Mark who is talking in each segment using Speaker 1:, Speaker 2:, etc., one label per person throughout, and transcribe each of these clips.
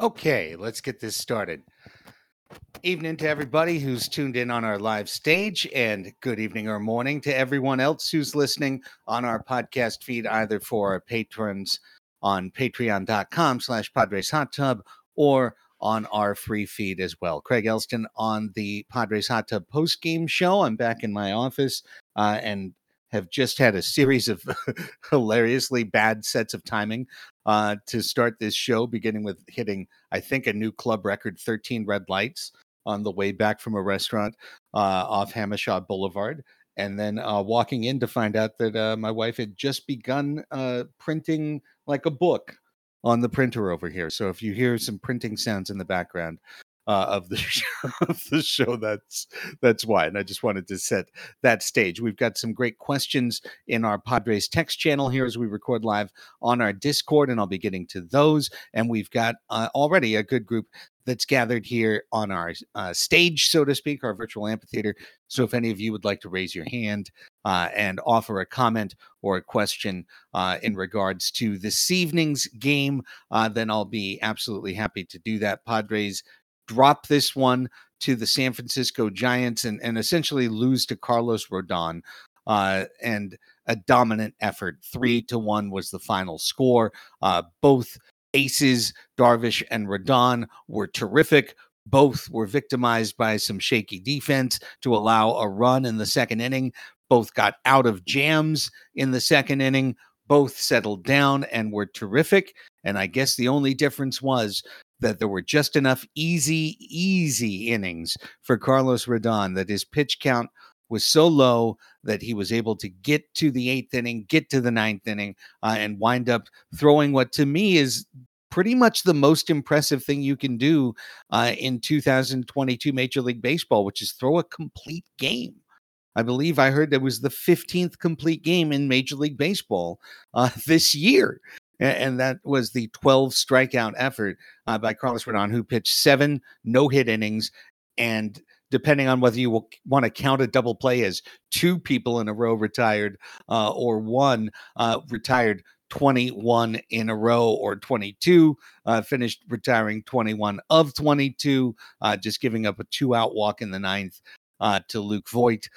Speaker 1: Okay, let's get this started. Evening to everybody who's tuned in on our live stage, and good evening or morning to everyone else who's listening on our podcast feed, either for our patrons on patreon.com slash Padres Hot Tub or on our free feed as well. Craig Elston on the Padres Hot Tub post game show. I'm back in my office uh, and have just had a series of hilariously bad sets of timing uh, to start this show, beginning with hitting, I think, a new club record 13 red lights on the way back from a restaurant uh, off Hamashaw Boulevard. And then uh, walking in to find out that uh, my wife had just begun uh, printing like a book on the printer over here. So if you hear some printing sounds in the background, uh, of the show, of the show. That's that's why, and I just wanted to set that stage. We've got some great questions in our Padres text channel here as we record live on our Discord, and I'll be getting to those. And we've got uh, already a good group that's gathered here on our uh, stage, so to speak, our virtual amphitheater. So if any of you would like to raise your hand uh, and offer a comment or a question uh, in regards to this evening's game, uh, then I'll be absolutely happy to do that. Padres drop this one to the San Francisco Giants and, and essentially lose to Carlos Rodon. Uh, and a dominant effort. Three to one was the final score. Uh, both aces, Darvish and Rodon, were terrific. Both were victimized by some shaky defense to allow a run in the second inning. Both got out of jams in the second inning. Both settled down and were terrific. And I guess the only difference was that there were just enough easy, easy innings for Carlos Rodon that his pitch count was so low that he was able to get to the eighth inning, get to the ninth inning, uh, and wind up throwing what to me is pretty much the most impressive thing you can do uh, in 2022 Major League Baseball, which is throw a complete game. I believe I heard that was the 15th complete game in Major League Baseball uh, this year and that was the 12 strikeout effort uh, by Carlos Rodon, who pitched seven no hit innings. And depending on whether you want to count a double play as two people in a row retired uh, or one uh, retired 21 in a row or 22, uh, finished retiring 21 of 22, uh, just giving up a two out walk in the ninth uh, to Luke Voit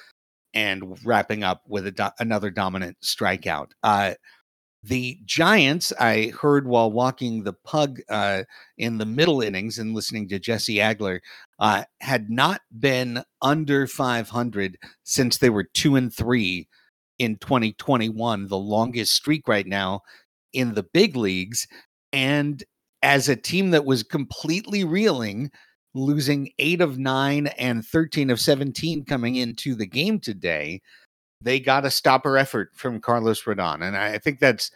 Speaker 1: and wrapping up with do- another dominant strikeout. The Giants, I heard while walking the pug uh, in the middle innings and listening to Jesse Agler, uh, had not been under 500 since they were two and three in 2021, the longest streak right now in the big leagues. And as a team that was completely reeling, losing eight of nine and 13 of 17 coming into the game today, they got a stopper effort from Carlos Rodon. And I think that's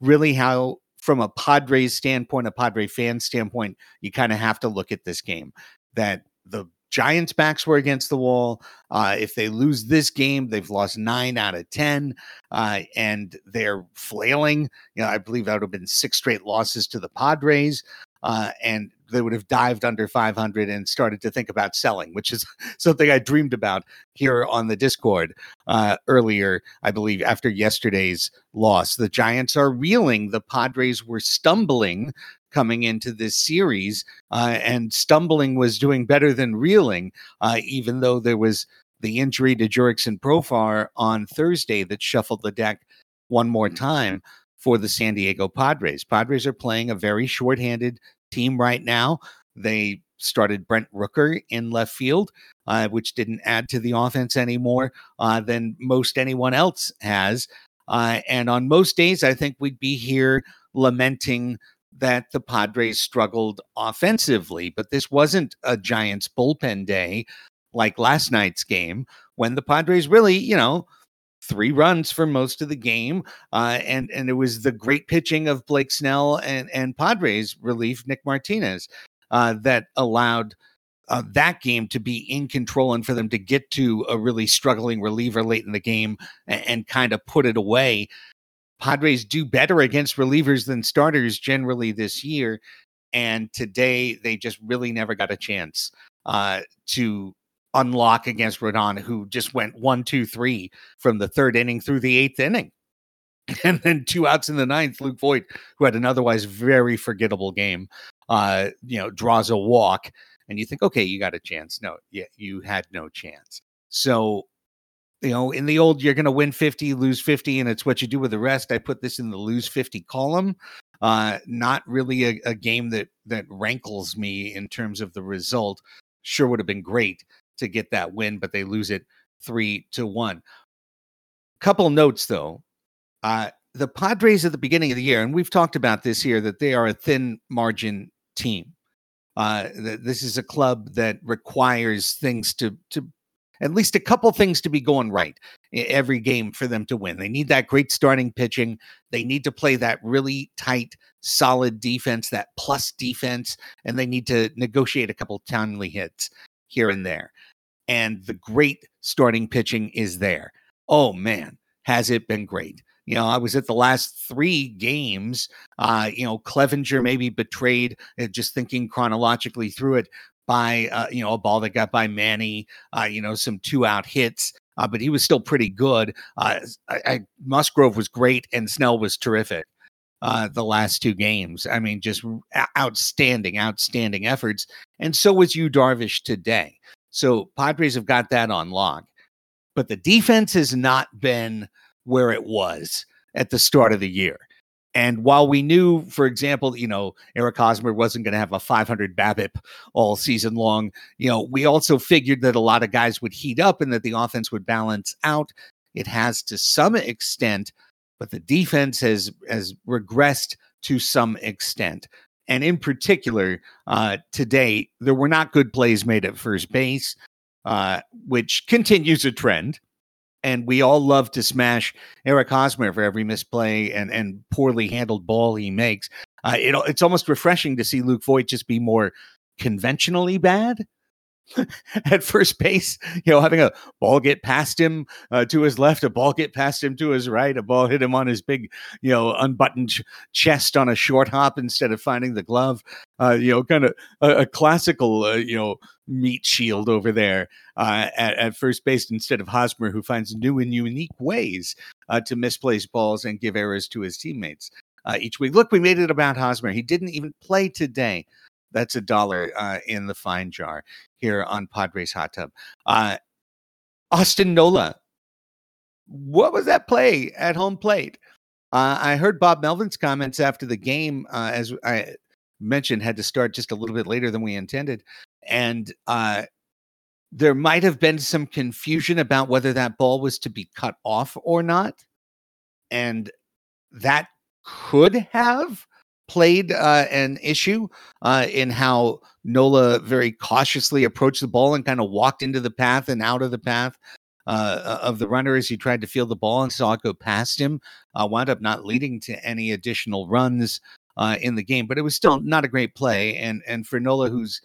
Speaker 1: really how, from a Padres standpoint, a Padre fan standpoint, you kind of have to look at this game. That the Giants' backs were against the wall. Uh, if they lose this game, they've lost nine out of 10, uh, and they're flailing. You know, I believe that would have been six straight losses to the Padres. Uh, and they would have dived under 500 and started to think about selling, which is something I dreamed about here on the Discord uh, earlier, I believe, after yesterday's loss. The Giants are reeling. The Padres were stumbling coming into this series, uh, and stumbling was doing better than reeling, uh, even though there was the injury to Jurickson Profar on Thursday that shuffled the deck one more time for the San Diego Padres. Padres are playing a very shorthanded team right now. They started Brent Rooker in left field, uh, which didn't add to the offense anymore uh, than most anyone else has. Uh, and on most days, I think we'd be here lamenting that the Padres struggled offensively. But this wasn't a Giants bullpen day like last night's game when the Padres really, you know, three runs for most of the game. Uh, and, and it was the great pitching of Blake Snell and, and Padres relief Nick Martinez uh, that allowed uh, that game to be in control and for them to get to a really struggling reliever late in the game and, and kind of put it away. Padres do better against relievers than starters generally this year. And today they just really never got a chance uh, to unlock against Rodon, who just went one, two, three from the third inning through the eighth inning. And then two outs in the ninth, Luke Voit, who had an otherwise very forgettable game, uh, you know, draws a walk. And you think, okay, you got a chance. No, yeah, you had no chance. So, you know, in the old, you're going to win 50, lose 50, and it's what you do with the rest. I put this in the lose 50 column. Uh, not really a, a game that that rankles me in terms of the result. Sure would have been great to get that win, but they lose it three to one. Couple notes though. Uh, the Padres at the beginning of the year, and we've talked about this here, that they are a thin margin team. Uh, this is a club that requires things to to at least a couple things to be going right every game for them to win. They need that great starting pitching. They need to play that really tight, solid defense, that plus defense, and they need to negotiate a couple timely hits here and there. And the great starting pitching is there. Oh man, has it been great? You know, I was at the last three games. Uh, you know, Clevinger maybe betrayed, uh, just thinking chronologically through it, by uh, you know a ball that got by Manny, uh, you know some two out hits, uh, but he was still pretty good. Uh, I, I, Musgrove was great and Snell was terrific. Uh, the last two games, I mean, just outstanding, outstanding efforts, and so was Yu Darvish today. So Padres have got that on lock, but the defense has not been where it was at the start of the year. And while we knew, for example, you know, Eric Hosmer wasn't going to have a 500 BABIP all season long, you know, we also figured that a lot of guys would heat up and that the offense would balance out. It has to some extent, but the defense has has regressed to some extent. And in particular, uh, today there were not good plays made at first base, uh, which continues a trend and we all love to smash Eric Hosmer for every misplay and and poorly handled ball he makes. Uh, it, it's almost refreshing to see Luke Voit just be more conventionally bad at first base. You know, having a ball get past him uh, to his left, a ball get past him to his right, a ball hit him on his big, you know, unbuttoned ch- chest on a short hop instead of finding the glove. Uh, you know, kind of a, a classical, uh, you know, meat shield over there uh, at, at, first base instead of Hosmer, who finds new and unique ways uh, to misplace balls and give errors to his teammates. Uh, each week. Look, we made it about Hosmer. He didn't even play today. That's a dollar uh, in the fine jar here on Padres Hot Tub. Uh, Austin Nola, what was that play at home plate? Uh, I heard Bob Melvin's comments after the game, uh, as I mentioned, had to start just a little bit later than we intended. And uh, there might have been some confusion about whether that ball was to be cut off or not. And that could have played uh, an issue uh, in how Nola very cautiously approached the ball and kind of walked into the path and out of the path uh, of the runner as he tried to field the ball and saw it go past him. Uh, wound up not leading to any additional runs uh, in the game, but it was still not a great play. And and for Nola, who's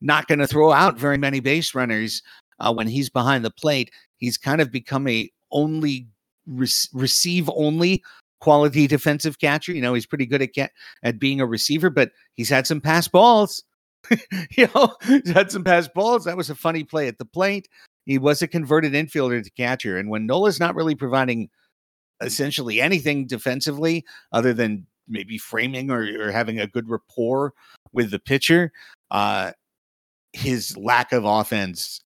Speaker 1: not going to throw out very many base runners uh, when he's behind the plate, he's kind of become a only re- receive only quality defensive catcher. You know, he's pretty good at at being a receiver, but he's had some pass balls. you know, he's had some pass balls. That was a funny play at the plate. He was a converted infielder to catcher, and when Nola's not really providing essentially anything defensively other than maybe framing or, or having a good rapport with the pitcher, uh, his lack of offense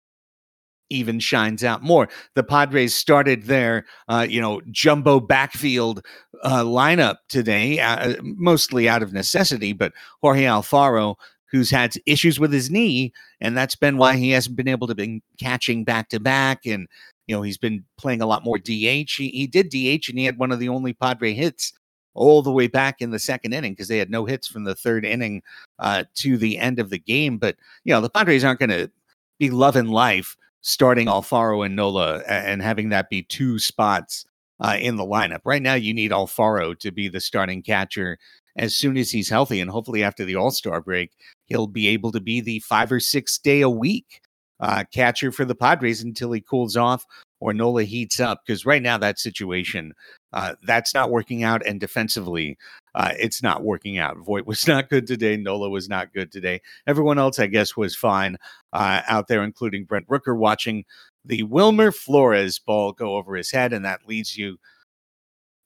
Speaker 1: even shines out more. The Padres started their, uh, you know, jumbo backfield uh, lineup today, uh, mostly out of necessity, but Jorge Alfaro, who's had issues with his knee, and that's been why he hasn't been able to be catching back to back, and you know he's been playing a lot more DH. He, he did DH, and he had one of the only Padre hits all the way back in the second inning because they had no hits from the third inning uh, to the end of the game. But you know the Padres aren't going to be loving life starting Alfaro and Nola and having that be two spots uh, in the lineup. Right now, you need Alfaro to be the starting catcher as soon as he's healthy, and hopefully after the All Star break, he'll be able to be the five or six day a week uh, catcher for the Padres until he cools off or Nola heats up. Because right now, that situation, uh, that's not working out. And defensively, uh, it's not working out. Voit was not good today. Nola was not good today. Everyone else, I guess, was fine uh, out there, including Brent Rooker watching the Wilmer Flores ball go over his head. And that leads you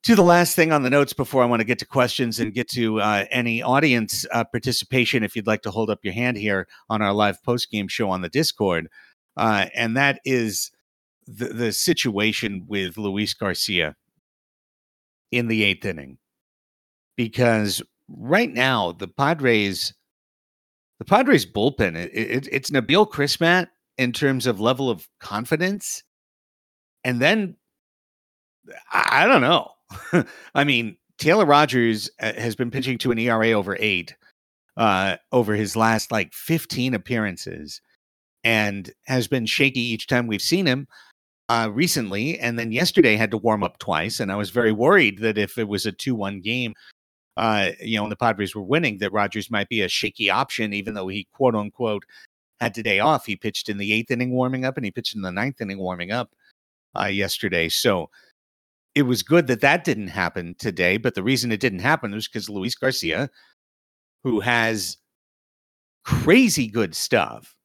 Speaker 1: to the last thing on the notes before I want to get to questions and get to uh, any audience uh, participation. If you'd like to hold up your hand here on our live post game show on the Discord, uh, and that is the, the situation with Luis Garcia in the eighth inning, because right now the Padres, the Padres bullpen, it, it, it's Nabil Crismatt in terms of level of confidence, and then I, I don't know. I mean, Taylor Rogers uh, has been pitching to an ERA over eight uh, over his last like 15 appearances and has been shaky each time we've seen him uh, recently. And then yesterday had to warm up twice. And I was very worried that if it was a 2 1 game, uh, you know, and the Padres were winning, that Rogers might be a shaky option, even though he quote unquote had today off. He pitched in the eighth inning warming up and he pitched in the ninth inning warming up uh, yesterday. So, it was good that that didn't happen today. But the reason it didn't happen was because Luis Garcia, who has crazy good stuff,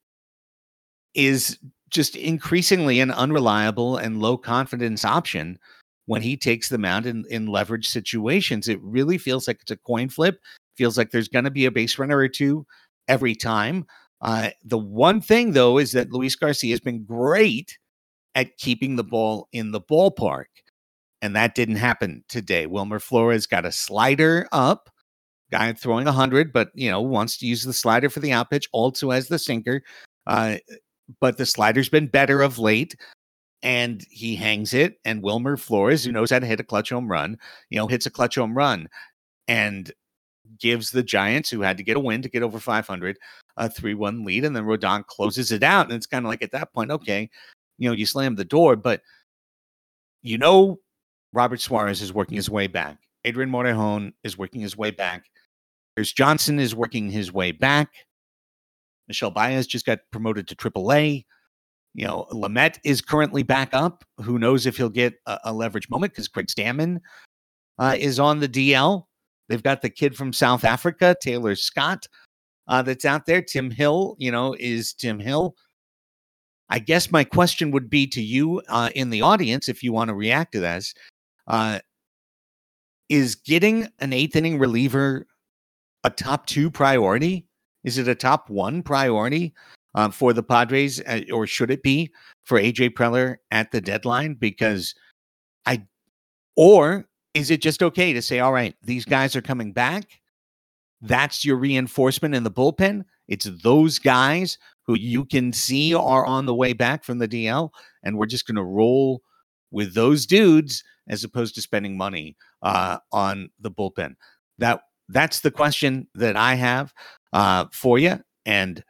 Speaker 1: is just increasingly an unreliable and low confidence option when he takes the mound in, in leverage situations. It really feels like it's a coin flip. Feels like there's going to be a base runner or two every time. Uh, the one thing, though, is that Luis Garcia has been great at keeping the ball in the ballpark and that didn't happen today. Wilmer Flores got a slider up, guy throwing 100, but, you know, wants to use the slider for the out pitch, also has the sinker. Uh, but the slider's been better of late and he hangs it. And Wilmer Flores, who mm-hmm. knows how to hit a clutch home run, you know, hits a clutch home run and gives the Giants, who had to get a win to get over 500, a 3 1 lead. And then Rodon closes it out. And it's kind of like at that point, okay, you know, you slam the door, but you know Robert Suarez is working his way back. Adrian Morejon is working his way back. There's Johnson is working his way back. Michel Baez just got promoted to AAA. You know, Lamet is currently back up. Who knows if he'll get a, a leverage moment because Craig Stammen uh, is on the DL. They've got the kid from South Africa, Tayler Scott, uh, that's out there. Tim Hill, you know, is Tim Hill. I guess my question would be to you uh, in the audience, if you want to react to this, uh, is getting an eighth inning reliever a top two priority? Is it a top one priority um, for the Padres, uh, or should it be for AJ Preller at the deadline? Because I, or is it just okay to say, all right, these guys are coming back? That's your reinforcement in the bullpen. It's those guys who you can see are on the way back from the DL, and we're just going to roll with those dudes as opposed to spending money uh, on the bullpen? That that's the question that I have uh, for you. And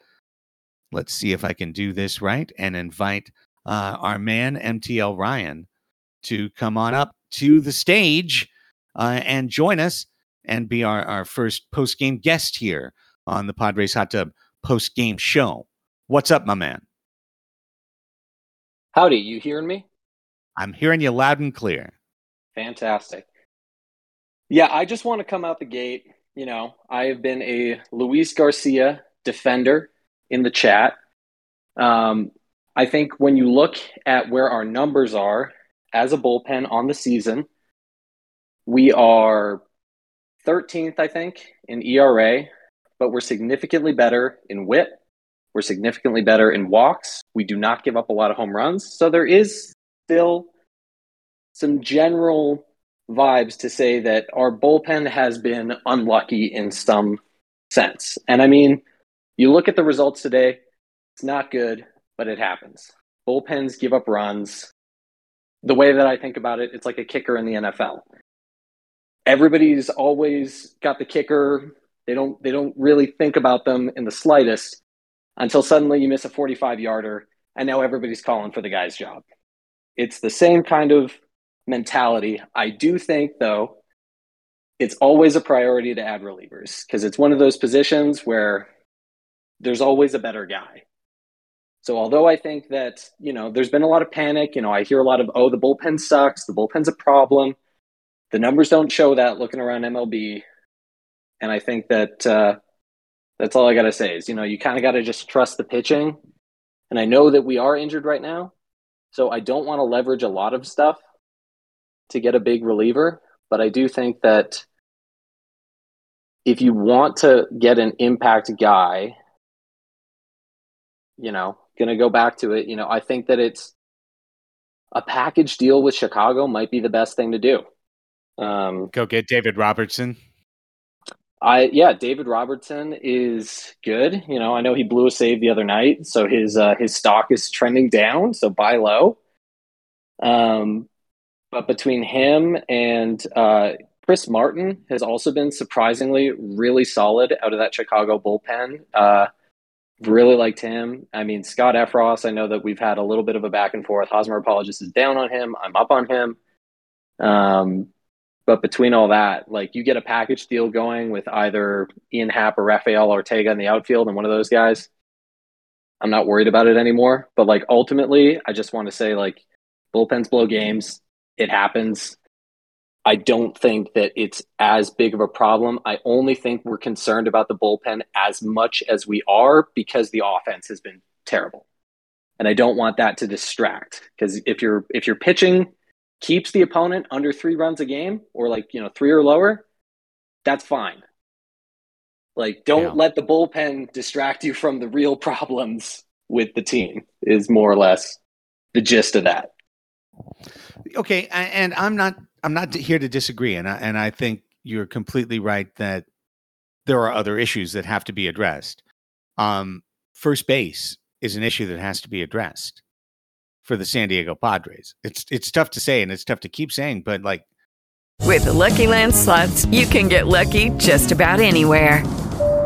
Speaker 1: let's see if I can do this right and invite uh, our man MTL Ryan to come on up to the stage uh, and join us and be our, our first post game guest here on the Padres Hot Tub post game show. What's up, my man?
Speaker 2: Howdy, you hearing me?
Speaker 1: I'm hearing you loud and clear.
Speaker 2: Fantastic. Yeah, I just want to come out the gate. You know, I have been a Luis Garcia defender in the chat. Um, I think when you look at where our numbers are as a bullpen on the season, we are 13th, I think, in ERA, but we're significantly better in whip. We're significantly better in walks. We do not give up a lot of home runs. So there is still some general vibes to say that our bullpen has been unlucky in some sense. And I mean, you look at the results today, it's not good, but it happens. Bullpens give up runs. The way that I think about it, it's like a kicker in the NFL. Everybody's always got the kicker. They don't they don't really think about them in the slightest until suddenly you miss a 45 yarder and now everybody's calling for the guy's job. It's the same kind of mentality. I do think, though, it's always a priority to add relievers because it's one of those positions where there's always a better guy. So although I think that, you know, there's been a lot of panic, you know, I hear a lot of, oh, the bullpen sucks, the bullpen's a problem. The numbers don't show that looking around MLB. And I think that uh, that's all I got to say is, you know, you kind of got to just trust the pitching. And I know that we are injured right now. So I don't want to leverage a lot of stuff to get a big reliever. But I do think that if you want to get an impact guy, you know, going to go back to it, you know, I think that it's a package deal with Chicago might be the best thing to do.
Speaker 1: Um, go get David Robertson.
Speaker 2: I yeah, David Robertson is good. You know, I know he blew a save the other night, so his uh, his stock is trending down. So buy low. Um, but between him and uh, Chris Martin has also been surprisingly really solid out of that Chicago bullpen. Uh, really liked him. I mean, Scott Effross, I know that we've had a little bit of a back and forth. Hosmer Apologist is down on him. I'm up on him. Um, but between all that, like you get a package deal going with either Ian Happ or Rafael Ortega in the outfield and one of those guys. I'm not worried about it anymore. But like ultimately, I just want to say like bullpens blow games. It happens. I don't think that it's as big of a problem. I only think we're concerned about the bullpen as much as we are because the offense has been terrible. And I don't want that to distract because if you're if you're pitching keeps the opponent under three runs a game or like, you know, three or lower, that's fine. Like, don't yeah. let the bullpen distract you from the real problems with the team, is more or less the gist of that.
Speaker 1: Okay. And I'm not, I'm not here to disagree. And I, and I think you're completely right that there are other issues that have to be addressed. Um, first base is an issue that has to be addressed for the San Diego Padres. It's it's tough to say and it's tough to keep saying, but like
Speaker 3: with the Lucky Land slots, you can get lucky just about anywhere.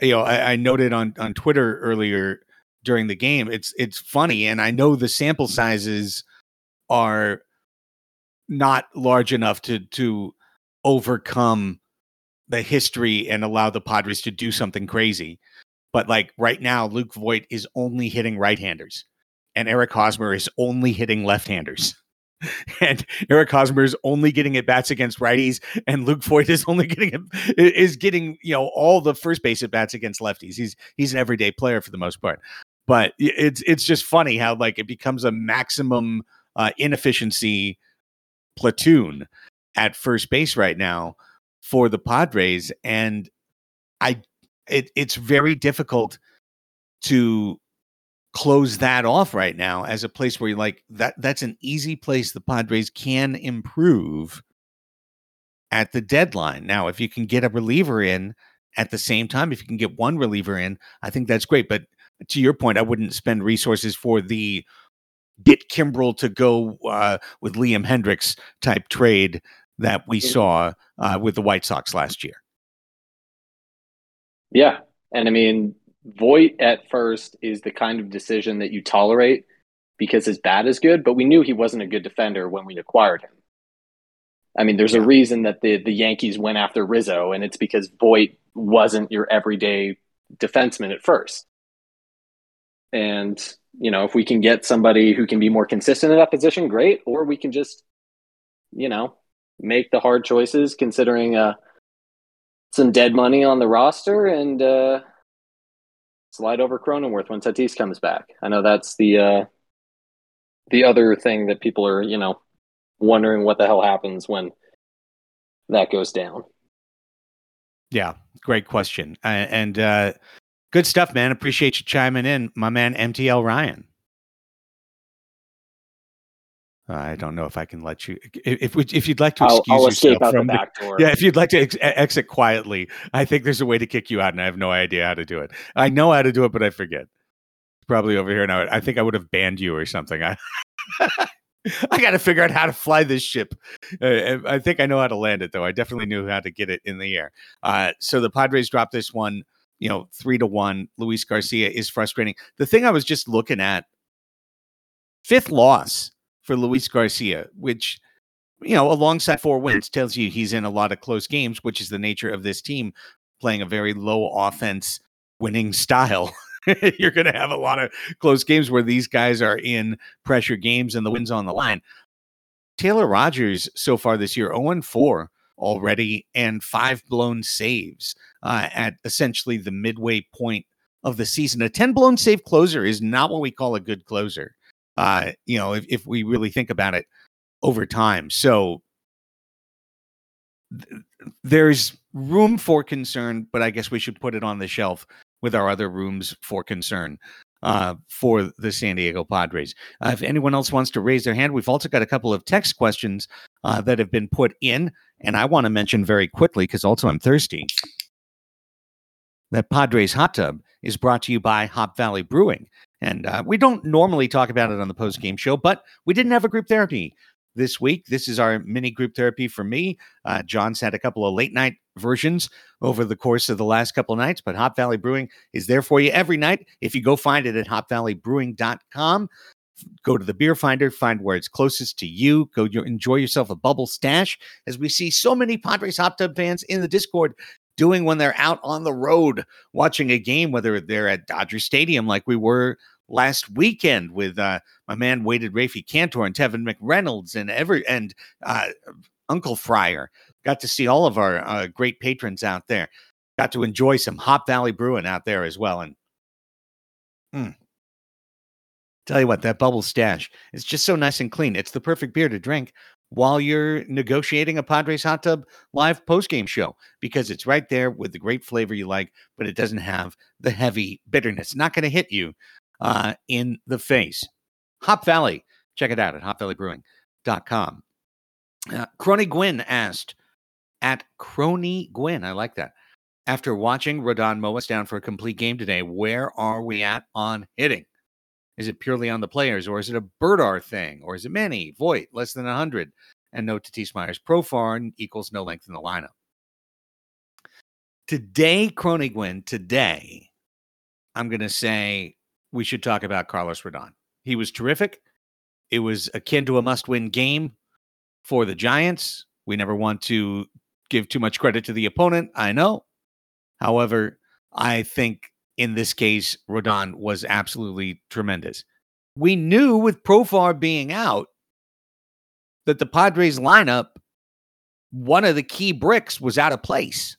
Speaker 1: you know I, I noted on on Twitter earlier during the game. It's it's funny, and I know the sample sizes are not large enough to to overcome the history and allow the Padres to do something crazy. But like right now, Luke Voit is only hitting right-handers, and Eric Hosmer is only hitting left-handers. and Eric Hosmer is only getting at bats against righties, and Luke Voit is only getting is getting you know all the first base at bats against lefties. He's he's an everyday player for the most part, but it's it's just funny how like it becomes a maximum uh, inefficiency platoon at first base right now for the Padres, and I it, it's very difficult to close that off right now as a place where you're like that that's an easy place the Padres can improve at the deadline. Now, if you can get a reliever in at the same time, if you can get one reliever in, I think that's great. But to your point, I wouldn't spend resources for the get Kimbrel to go uh, with Liam Hendriks type trade that we saw uh, with the White Sox last year.
Speaker 2: Yeah. And I mean, Voit at first is the kind of decision that you tolerate because his bat is good, but we knew he wasn't a good defender when we acquired him. I mean, there's yeah. a reason that the, the Yankees went after Rizzo, and it's because Voit wasn't your everyday defenseman at first. And, you know, if we can get somebody who can be more consistent in that position, great. Or we can just, you know, make the hard choices considering uh, some dead money on the roster and uh, slide over Cronenworth when Tatis comes back. I know that's the uh, the other thing that people are, you know, wondering what the hell happens when that goes down.
Speaker 1: Yeah, great question. And uh, good stuff, man. Appreciate you chiming in, my man MTL Ryan. I don't know if I can let you. If if, you'd like to
Speaker 2: I'll,
Speaker 1: excuse
Speaker 2: I'll escape
Speaker 1: yourself
Speaker 2: out the
Speaker 1: from
Speaker 2: back door.
Speaker 1: yeah, if you'd like to ex- exit quietly, I think there's a way to kick you out, and I have no idea how to do it. I know how to do it, but I forget. Probably over here now. I think I would have banned you or something. I I got to figure out how to fly this ship. Uh, I think I know how to land it, though. I definitely knew how to get it in the air. Uh, so the Padres dropped this one, you know, three to one. Luis Garcia is frustrating. The thing I was just looking at, fifth loss for Luis Garcia, which, you know, alongside four wins, tells you he's in a lot of close games, which is the nature of this team playing a very low offense winning style. You're going to have a lot of close games where these guys are in pressure games and the wins on the line. Taylor Rogers so far this year 0 4 already and five blown saves uh, at essentially the midway point of the season. A 10 blown save closer is not what we call a good closer. Uh, you know, if, if we really think about it over time. So th- there's room for concern, but I guess we should put it on the shelf with our other rooms for concern uh, for the San Diego Padres. Uh, if anyone else wants to raise their hand, we've also got a couple of text questions uh, that have been put in, and I want to mention very quickly because also I'm thirsty. That Padres Hot Tub is brought to you by Hop Valley Brewing. And uh, we don't normally talk about it on the post game show, but we didn't have a group therapy this week. This is our mini group therapy for me. Uh, John's had a couple of late night versions over the course of the last couple of nights, but Hop Valley Brewing is there for you every night. If you go find it at hopvalleybrewing.com, go to the beer finder, find where it's closest to you, go enjoy yourself a bubble stash, as we see so many Padres Hot Tub fans in the Discord doing when they're out on the road watching a game, whether they're at Dodger Stadium like we were last weekend with uh, my man Weighted Rafi Cantor and Tevin McReynolds and every and uh, Uncle Fryer. Got to see all of our uh, great patrons out there. Got to enjoy some Hop Valley Brewing out there as well. And mm, tell you what, that bubble stash is just so nice and clean. It's the perfect beer to drink while you're negotiating a Padres hot tub live post game show because it's right there with the great flavor you like, but it doesn't have the heavy bitterness. Not going to hit you uh, in the face. Hop Valley, check it out at hopvalleybrewing.com. Uh, Crony Gwynn asked at Crony Gwynn, I like that. After watching Rodon mow us down for a complete game today, where are we at on hitting? Is it purely on the players, or is it a Brdar thing, or is it many? Voit, less than 100? And no Tatis Myers Profar equals no length in the lineup. Today, Cronigwin, today, I'm going to say we should talk about Carlos Rodon. He was terrific. It was akin to a must win game for the Giants. We never want to give too much credit to the opponent. I know. However, I think in this case, Rodon was absolutely tremendous. We knew with Profar being out that the Padres lineup, one of the key bricks was out of place.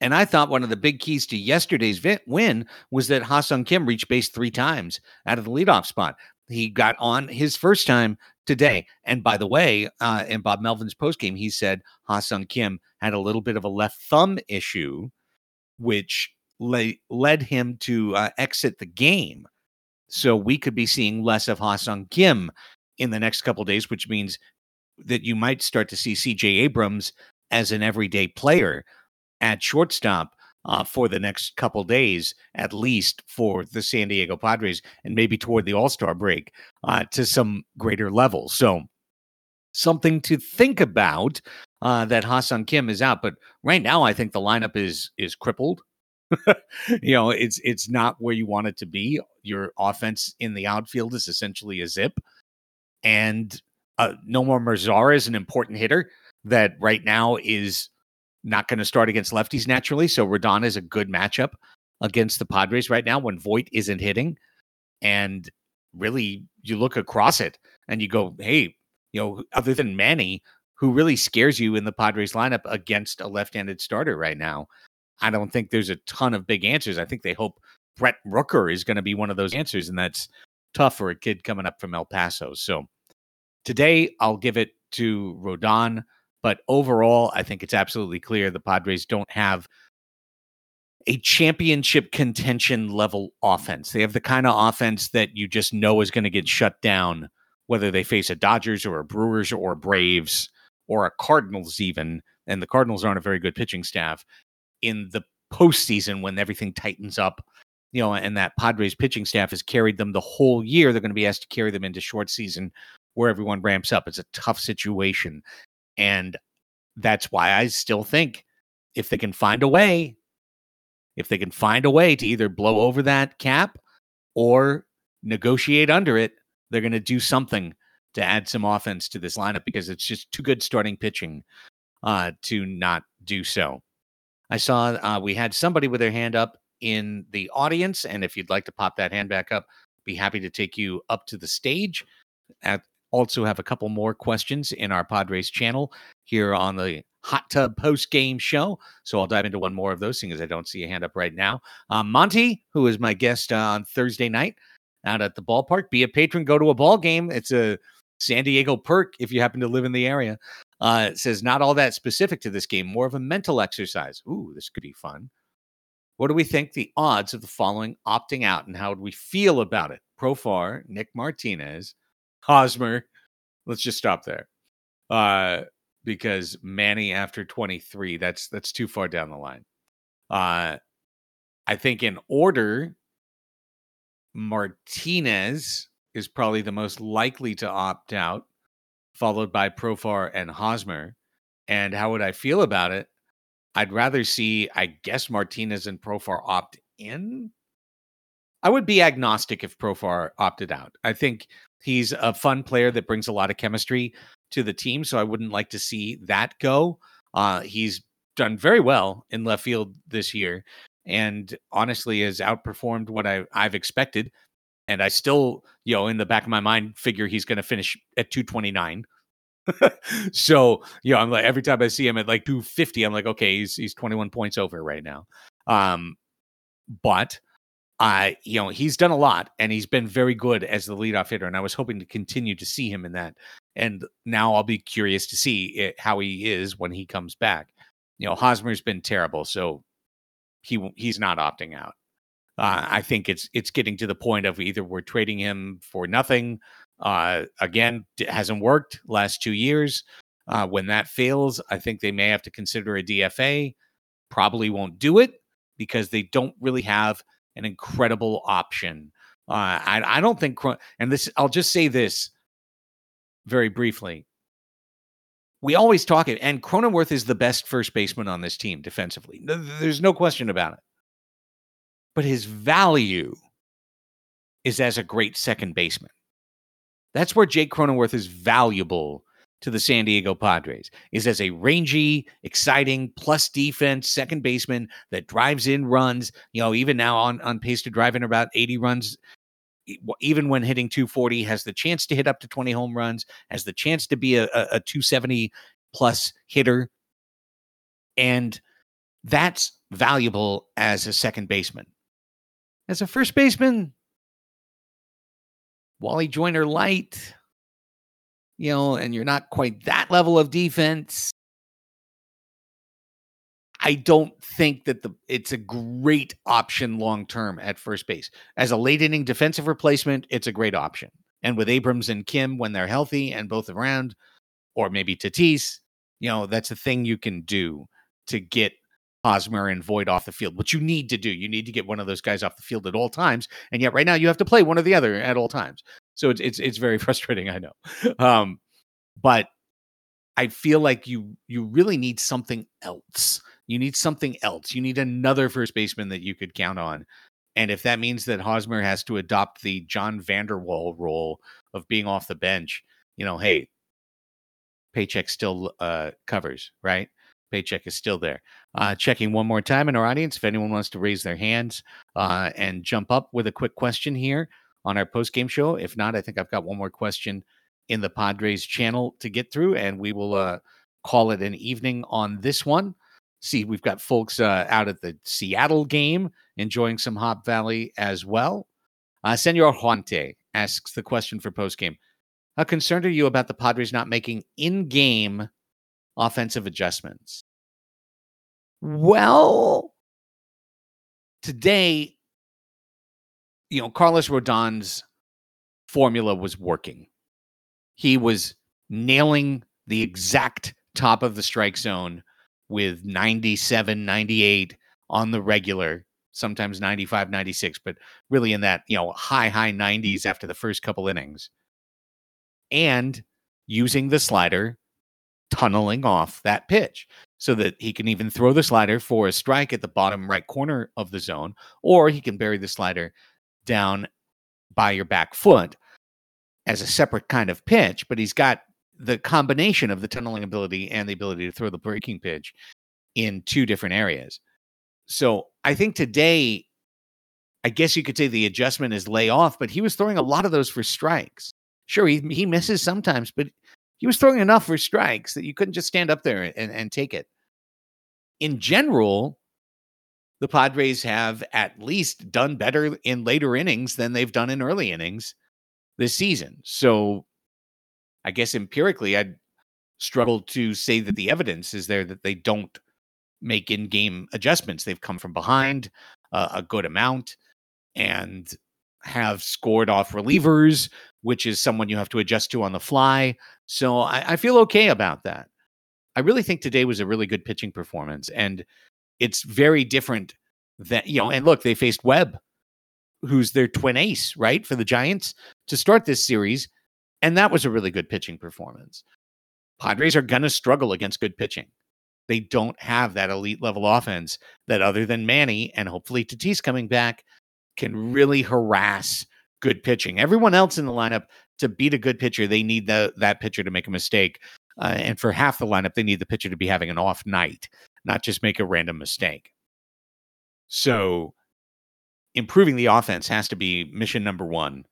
Speaker 1: And I thought one of the big keys to yesterday's win was that Ha-Seong Kim reached base three times out of the leadoff spot. He got on his first time today. And by the way, uh, in Bob Melvin's postgame, he said Ha-Seong Kim had a little bit of a left thumb issue, which le- led him to uh, exit the game. So we could be seeing less of Ha-Seong Kim in the next couple days, which means that you might start to see CJ Abrams as an everyday player at shortstop uh, for the next couple days, at least for the San Diego Padres, and maybe toward the All Star break uh, to some greater level. So, something to think about uh, that Ha-Seong Kim is out. But right now, I think the lineup is is crippled. you know, it's it's not where you want it to be. Your offense in the outfield is essentially a zip, and uh, Nomar Mazara is an important hitter that right now is not going to start against lefties naturally. So Rodon is a good matchup against the Padres right now when Voit isn't hitting. And really, you look across it and you go, hey, you know, other than Manny, who really scares you in the Padres lineup against a left handed starter right now, I don't think there's a ton of big answers. I think they hope Brent Rooker is going to be one of those answers. And that's tough for a kid coming up from El Paso. So today, I'll give it to Rodon. But overall, I think it's absolutely clear the Padres don't have a championship contention level offense. They have the kind of offense that you just know is going to get shut down whether they face a Dodgers or a Brewers or a Braves or a Cardinals, even. And the Cardinals aren't a very good pitching staff in the postseason when everything tightens up. You know, and that Padres pitching staff has carried them the whole year. They're going to be asked to carry them into short season where everyone ramps up. It's a tough situation. And that's why I still think if they can find a way, if they can find a way to either blow over that cap or negotiate under it, they're going to do something to add some offense to this lineup because it's just too good starting pitching uh, to not do so. I saw uh, we had somebody with their hand up in the audience, and if you'd like to pop that hand back up, be happy to take you up to the stage. I also have a couple more questions in our Padres channel here on the Hot Tub post game show. So I'll dive into one more of those, seeing as I don't see a hand up right now. Um, Monty, who is my guest uh, on Thursday night out at the ballpark, be a patron, go to a ball game. It's a San Diego perk if you happen to live in the area. Uh, says not all that specific to this game, more of a mental exercise. Ooh, this could be fun. What do we think the odds of the following opting out and how would we feel about it? Profar, Nick Martinez, Hosmer. Let's just stop there. Uh, because Manny after 23, that's that's too far down the line. Uh I think in order, Martinez is probably the most likely to opt out, followed by Profar and Hosmer. And how would I feel about it? I'd rather see, I guess, Martinez and Profar opt in. I would be agnostic if Profar opted out. I think he's a fun player that brings a lot of chemistry to the team, so I wouldn't like to see that go. Uh, he's done very well in left field this year, and honestly has outperformed what I, I've expected. And I still, you know, in the back of my mind, figure he's going to finish at 229. so, you know, I'm like every time I see him at like 250, I'm like, okay, he's he's 21 points over right now. Um, but I, you know, he's done a lot and he's been very good as the leadoff hitter. And I was hoping to continue to see him in that. And now I'll be curious to see it, how he is when he comes back. You know, Hosmer's been terrible, so he he's not opting out. Uh, I think it's it's getting to the point of either we're trading him for nothing. Uh, again, it hasn't worked last two years. Uh, when that fails, I think they may have to consider a DFA. Probably won't do it because they don't really have an incredible option. Uh, I, I don't think, and this, I'll just say this very briefly. We always talk it, and Cronenworth is the best first baseman on this team defensively. There's no question about it. But his value is as a great second baseman. That's where Jake Cronenworth is valuable to the San Diego Padres is as a rangy, exciting plus defense second baseman that drives in runs. You know, even now on on pace to drive in about 80 runs. Even when hitting 240, has the chance to hit up to 20 home runs, has the chance to be a, a, a 270 plus hitter. And that's valuable as a second baseman. As a first baseman, Wally Joyner light, you know, and you're not quite that level of defense, I don't think that the it's a great option long term at first base. As a late inning defensive replacement, it's a great option. And with Abrams and Kim when they're healthy and both around, or maybe Tatis, you know, that's a thing you can do to get Hosmer and Voit off the field. What you need to do, you need to get one of those guys off the field at all times. And yet, right now, you have to play one or the other at all times. So it's it's it's very frustrating, I know. Um, but I feel like you you really need something else. You need something else. You need another first baseman that you could count on. And if that means that Hosmer has to adopt the John Vander Wal role of being off the bench, you know, hey, paycheck still uh, covers, right? Paycheck is still there. Uh, checking one more time in our audience if anyone wants to raise their hands uh, and jump up with a quick question here on our post game show. If not, I think I've got one more question in the Padres channel to get through, and we will uh, call it an evening on this one. See, we've got folks uh, out at the Seattle game enjoying some Hop Valley as well. Uh, Senor Juante asks the question for post game How concerned are you about the Padres not making in game offensive adjustments? Well, today you know, Carlos Rodon's formula was working. he was nailing the exact top of the strike zone with 97, 98 on the regular, sometimes 95, 96, but really in that, you know, high, high 90s after the first couple innings. And using the slider, tunneling off that pitch so that he can even throw the slider for a strike at the bottom right corner of the zone, or he can bury the slider down by your back foot as a separate kind of pitch. But he's got the combination of the tunneling ability and the ability to throw the breaking pitch in two different areas. So I think today, I guess you could say the adjustment is lay off, but he was throwing a lot of those for strikes. Sure, he, he misses sometimes, but he was throwing enough for strikes that you couldn't just stand up there and, and take it. In general, the Padres have at least done better in later innings than they've done in early innings this season. So I guess empirically, I'd struggle to say that the evidence is there that they don't make in game adjustments. They've come from behind uh, a good amount and have scored off relievers, which is someone you have to adjust to on the fly. So I, I feel okay about that. I really think today was a really good pitching performance. And it's very different than, you know, and look, they faced Webb, who's their twin ace, right, for the Giants to start this series. And that was a really good pitching performance. Padres are going to struggle against good pitching. They don't have that elite level offense that, other than Manny and hopefully Tatis coming back, can really harass good pitching. Everyone else in the lineup to beat a good pitcher, they need the, that pitcher to make a mistake. Uh, and for half the lineup, they need the pitcher to be having an off night, not just make a random mistake. So improving the offense has to be mission number one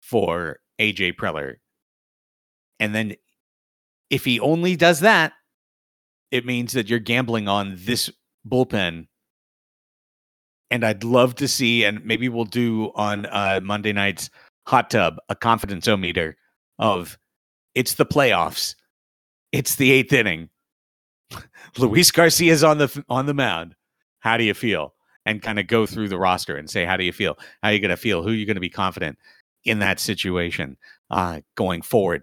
Speaker 1: for AJ Preller. And then if he only does that, it means that you're gambling on this bullpen. And I'd love to see, and maybe we'll do on uh, Monday night's hot tub a confidence o meter of it's the playoffs, it's the eighth inning. Luis Garcia's on the on the mound. How do you feel? And kind of go through the roster and say, how do you feel? How are you going to feel? Who are you going to be confident? in that situation uh, going forward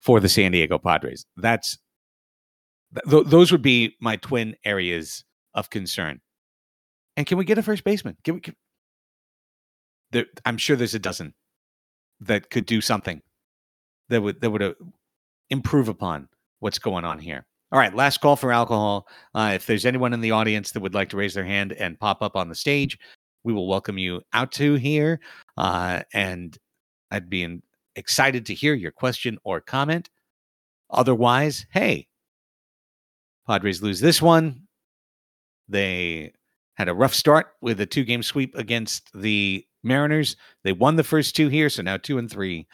Speaker 1: for the San Diego Padres. That's th- those would be my twin areas of concern. And can we get a first baseman? Can we? Can, there, I'm sure there's a dozen that could do something that would that would uh, improve upon what's going on here. All right, last call for alcohol. Uh, if there's anyone in the audience that would like to raise their hand and pop up on the stage, we will welcome you out to here. Uh, and I'd be in, excited to hear your question or comment. Otherwise, hey, Padres lose this one. They had a rough start with a two game sweep against the Mariners. They won the first two here, so now two and three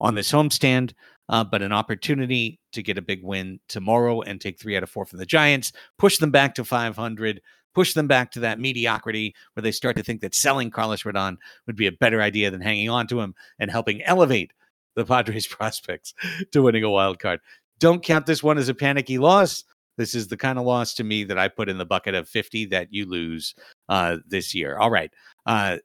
Speaker 1: on this homestand. Uh, but an opportunity to get a big win tomorrow and take three out of four from the Giants, push them back to 500, push them back to that mediocrity where they start to think that selling Carlos Rodon would be a better idea than hanging on to him and helping elevate the Padres prospects to winning a wild card. Don't count this one as a panicky loss. This is the kind of loss to me that I put in the bucket of 50 that you lose uh, this year. All right. Uh,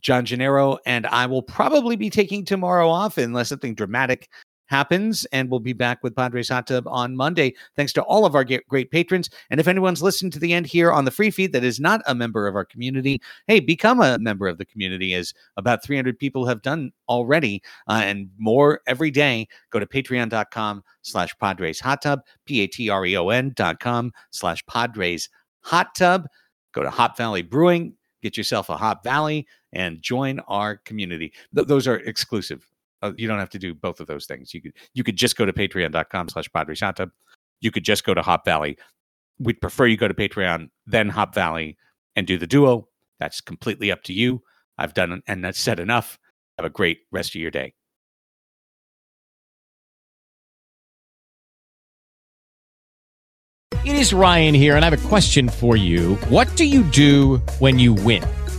Speaker 1: John Gennaro and I will probably be taking tomorrow off unless something dramatic happens, and we'll be back with Padres Hot Tub on Monday. Thanks to all of our great patrons. And if anyone's listened to the end here on the free feed that is not a member of our community, hey, become a member of the community, as about 300 people have done already, uh, and more every day. Go to patreon.com slash Padres Hot Tub, P A T R E O N dot com slash Padres Hot Tub. Go to Hop Valley Brewing. Get yourself a Hop Valley and join our community. Th- those are exclusive uh, you don't have to do both of those things. You could you could just go to patreon.com slash Padres Hot Tub. You could just go to Hop Valley. We'd prefer you go to Patreon, then Hop Valley and do the duo. That's completely up to you. I've done and that's said enough. Have a great rest of your day.
Speaker 4: It is Ryan here, and I have a question for you. What do you do when you win?